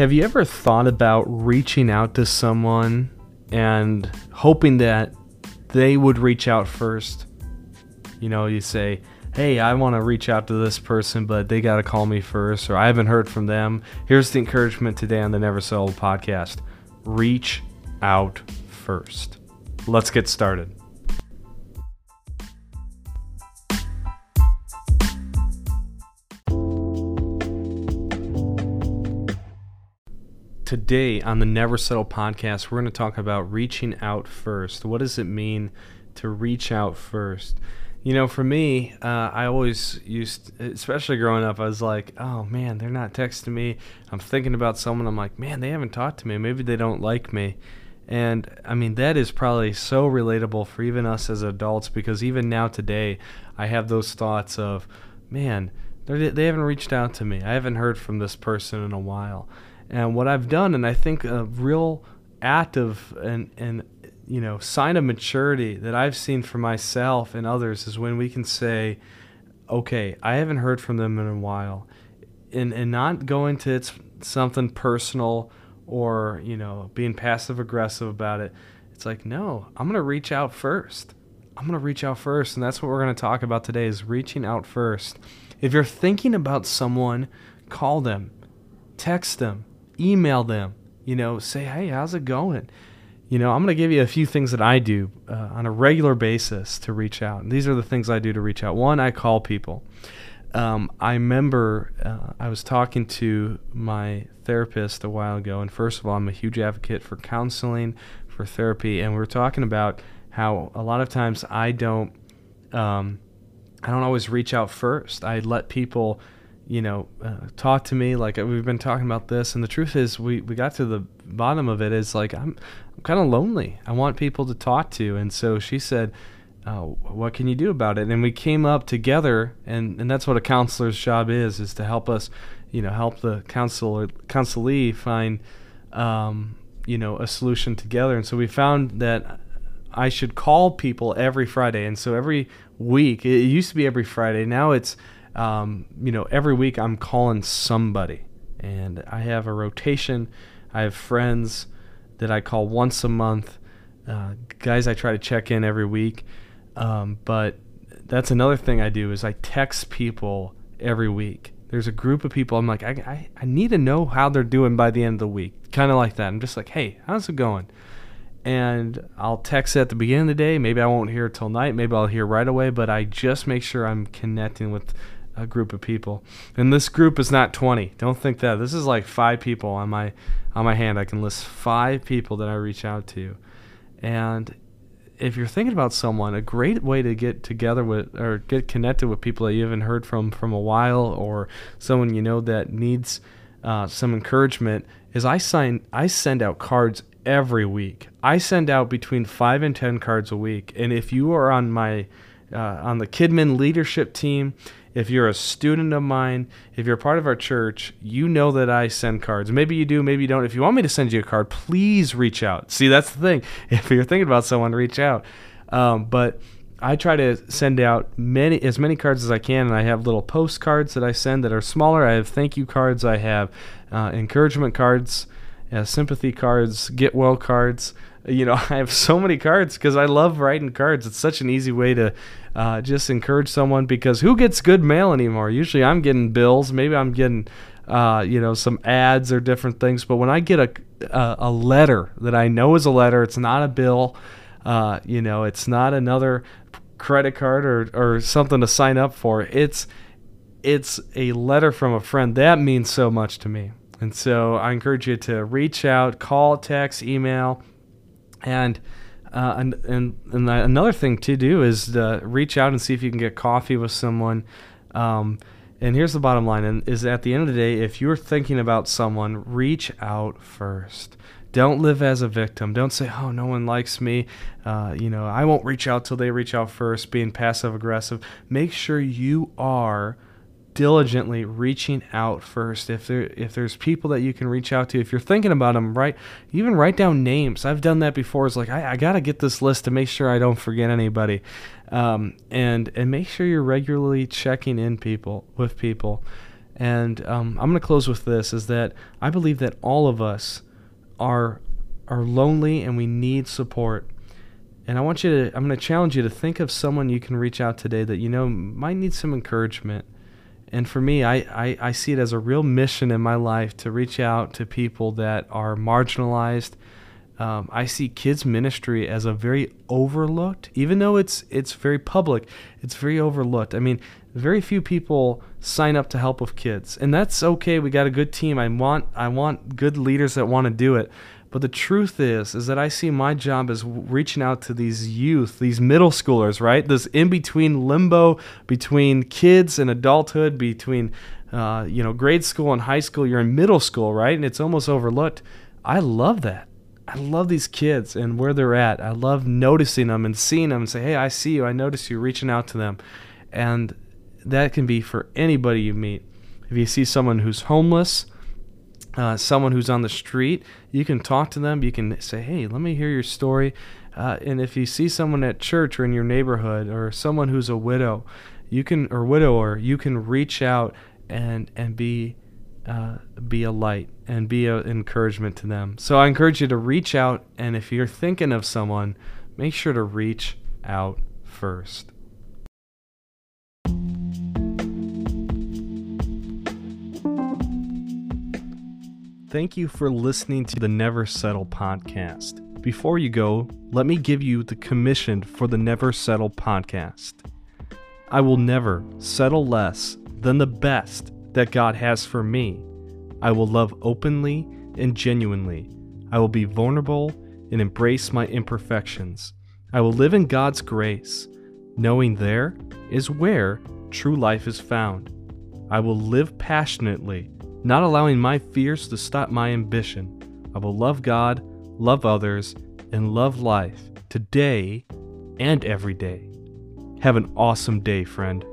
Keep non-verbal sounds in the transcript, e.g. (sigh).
Have you ever thought about reaching out to someone and hoping that they would reach out first? You know, you say, hey, I want to reach out to this person, but they got to call me first, or I haven't heard from them. Here's the encouragement today on the Never Settled podcast reach out first. Let's get started. Today on the Never Settle podcast, we're going to talk about reaching out first. What does it mean to reach out first? You know, for me, uh, I always used, especially growing up, I was like, oh man, they're not texting me. I'm thinking about someone. I'm like, man, they haven't talked to me. Maybe they don't like me. And I mean, that is probably so relatable for even us as adults because even now today, I have those thoughts of, man, they haven't reached out to me. I haven't heard from this person in a while. And what I've done, and I think a real act of and and you know sign of maturity that I've seen for myself and others is when we can say, okay, I haven't heard from them in a while, and and not go into it's something personal or you know being passive aggressive about it. It's like no, I'm gonna reach out first. I'm gonna reach out first, and that's what we're gonna talk about today is reaching out first. If you're thinking about someone, call them, text them, email them, you know, say, hey, how's it going? You know, I'm going to give you a few things that I do uh, on a regular basis to reach out. And these are the things I do to reach out. One, I call people. Um, I remember uh, I was talking to my therapist a while ago, and first of all, I'm a huge advocate for counseling, for therapy, and we were talking about how a lot of times I don't, um, I don't always reach out first. I let people you know, uh, talk to me. Like uh, we've been talking about this, and the truth is, we we got to the bottom of it. Is like I'm I'm kind of lonely. I want people to talk to, and so she said, oh, "What can you do about it?" And we came up together, and and that's what a counselor's job is: is to help us, you know, help the counselor counselee find, um, you know, a solution together. And so we found that I should call people every Friday, and so every week it used to be every Friday. Now it's um, you know, every week I'm calling somebody, and I have a rotation. I have friends that I call once a month, uh, guys I try to check in every week. Um, but that's another thing I do is I text people every week. There's a group of people I'm like, I, I, I need to know how they're doing by the end of the week. Kind of like that. I'm just like, hey, how's it going? and I'll text at the beginning of the day. Maybe I won't hear till night. Maybe I'll hear right away, but I just make sure I'm connecting with a group of people. And this group is not 20. Don't think that. This is like five people on my on my hand. I can list five people that I reach out to. And if you're thinking about someone, a great way to get together with or get connected with people that you haven't heard from from a while or someone you know that needs uh, some encouragement is I sign I send out cards every week. I send out between five and ten cards a week. And if you are on my uh, on the Kidmin leadership team, if you're a student of mine, if you're part of our church, you know that I send cards. Maybe you do, maybe you don't. If you want me to send you a card, please reach out. See, that's the thing. (laughs) If you're thinking about someone, reach out. Um, but I try to send out many as many cards as I can, and I have little postcards that I send that are smaller. I have thank you cards. I have uh, encouragement cards, uh, sympathy cards, get well cards you know, (laughs) I have so many cards because I love writing cards. It's such an easy way to uh, just encourage someone because who gets good mail anymore? Usually I'm getting bills. Maybe I'm getting, uh, you know, some ads or different things. But when I get a, a, a letter that I know is a letter, it's not a bill, uh, you know, it's not another credit card or, or something to sign up for. It's, it's a letter from a friend. That means so much to me. And so I encourage you to reach out, call, text, email and uh, and, and, and another thing to do is reach out and see if you can get coffee with someone. Um, and here's the bottom line: and is at the end of the day, if you're thinking about someone, reach out first. Don't live as a victim. Don't say, "Oh, no one likes me." Uh, you know, I won't reach out till they reach out first. Being passive aggressive. Make sure you are diligently reaching out first. If there if there's people that you can reach out to, if you're thinking about them, right, even write down names. I've done that before. It's like I, I got to get this list to make sure I don't forget anybody, um, and and make sure you're regularly checking in people with people. And um, I'm to close with this: is that I believe that all of us are are lonely and we need support. And I want you to, I'm to challenge you to think of someone you can reach out today that you know might need some encouragement. And for me, I, I, I see it as a real mission in my life to reach out to people that are marginalized. Um, I see kids ministry as a very overlooked, even though it's it's very public, it's very overlooked. I mean, very few people sign up to help with kids, and that's okay. We got a good team. I want I want good leaders that want to do it. But the truth is, is that I see my job as reaching out to these youth, these middle schoolers, right? This in between limbo between kids and adulthood, between uh, you know grade school and high school. You're in middle school, right? And it's almost overlooked. I love that. I love these kids and where they're at. I love noticing them and seeing them and say, "Hey, I see you. I notice you." Reaching out to them, and that can be for anybody you meet. If you see someone who's homeless, uh, someone who's on the street, you can talk to them. You can say, "Hey, let me hear your story." Uh, and if you see someone at church or in your neighborhood, or someone who's a widow, you can or widower, you can reach out and and be uh, be a light and be an encouragement to them. So I encourage you to reach out, and if you're thinking of someone, make sure to reach out first. Thank you for listening to the Never Settle podcast. Before you go, let me give you the commission for the Never Settle podcast. I will never settle less than the best that God has for me. I will love openly and genuinely. I will be vulnerable and embrace my imperfections. I will live in God's grace, knowing there is where true life is found. I will live passionately not allowing my fears to stop my ambition. I will love God, love others, and love life today and every day. Have an awesome day, friend.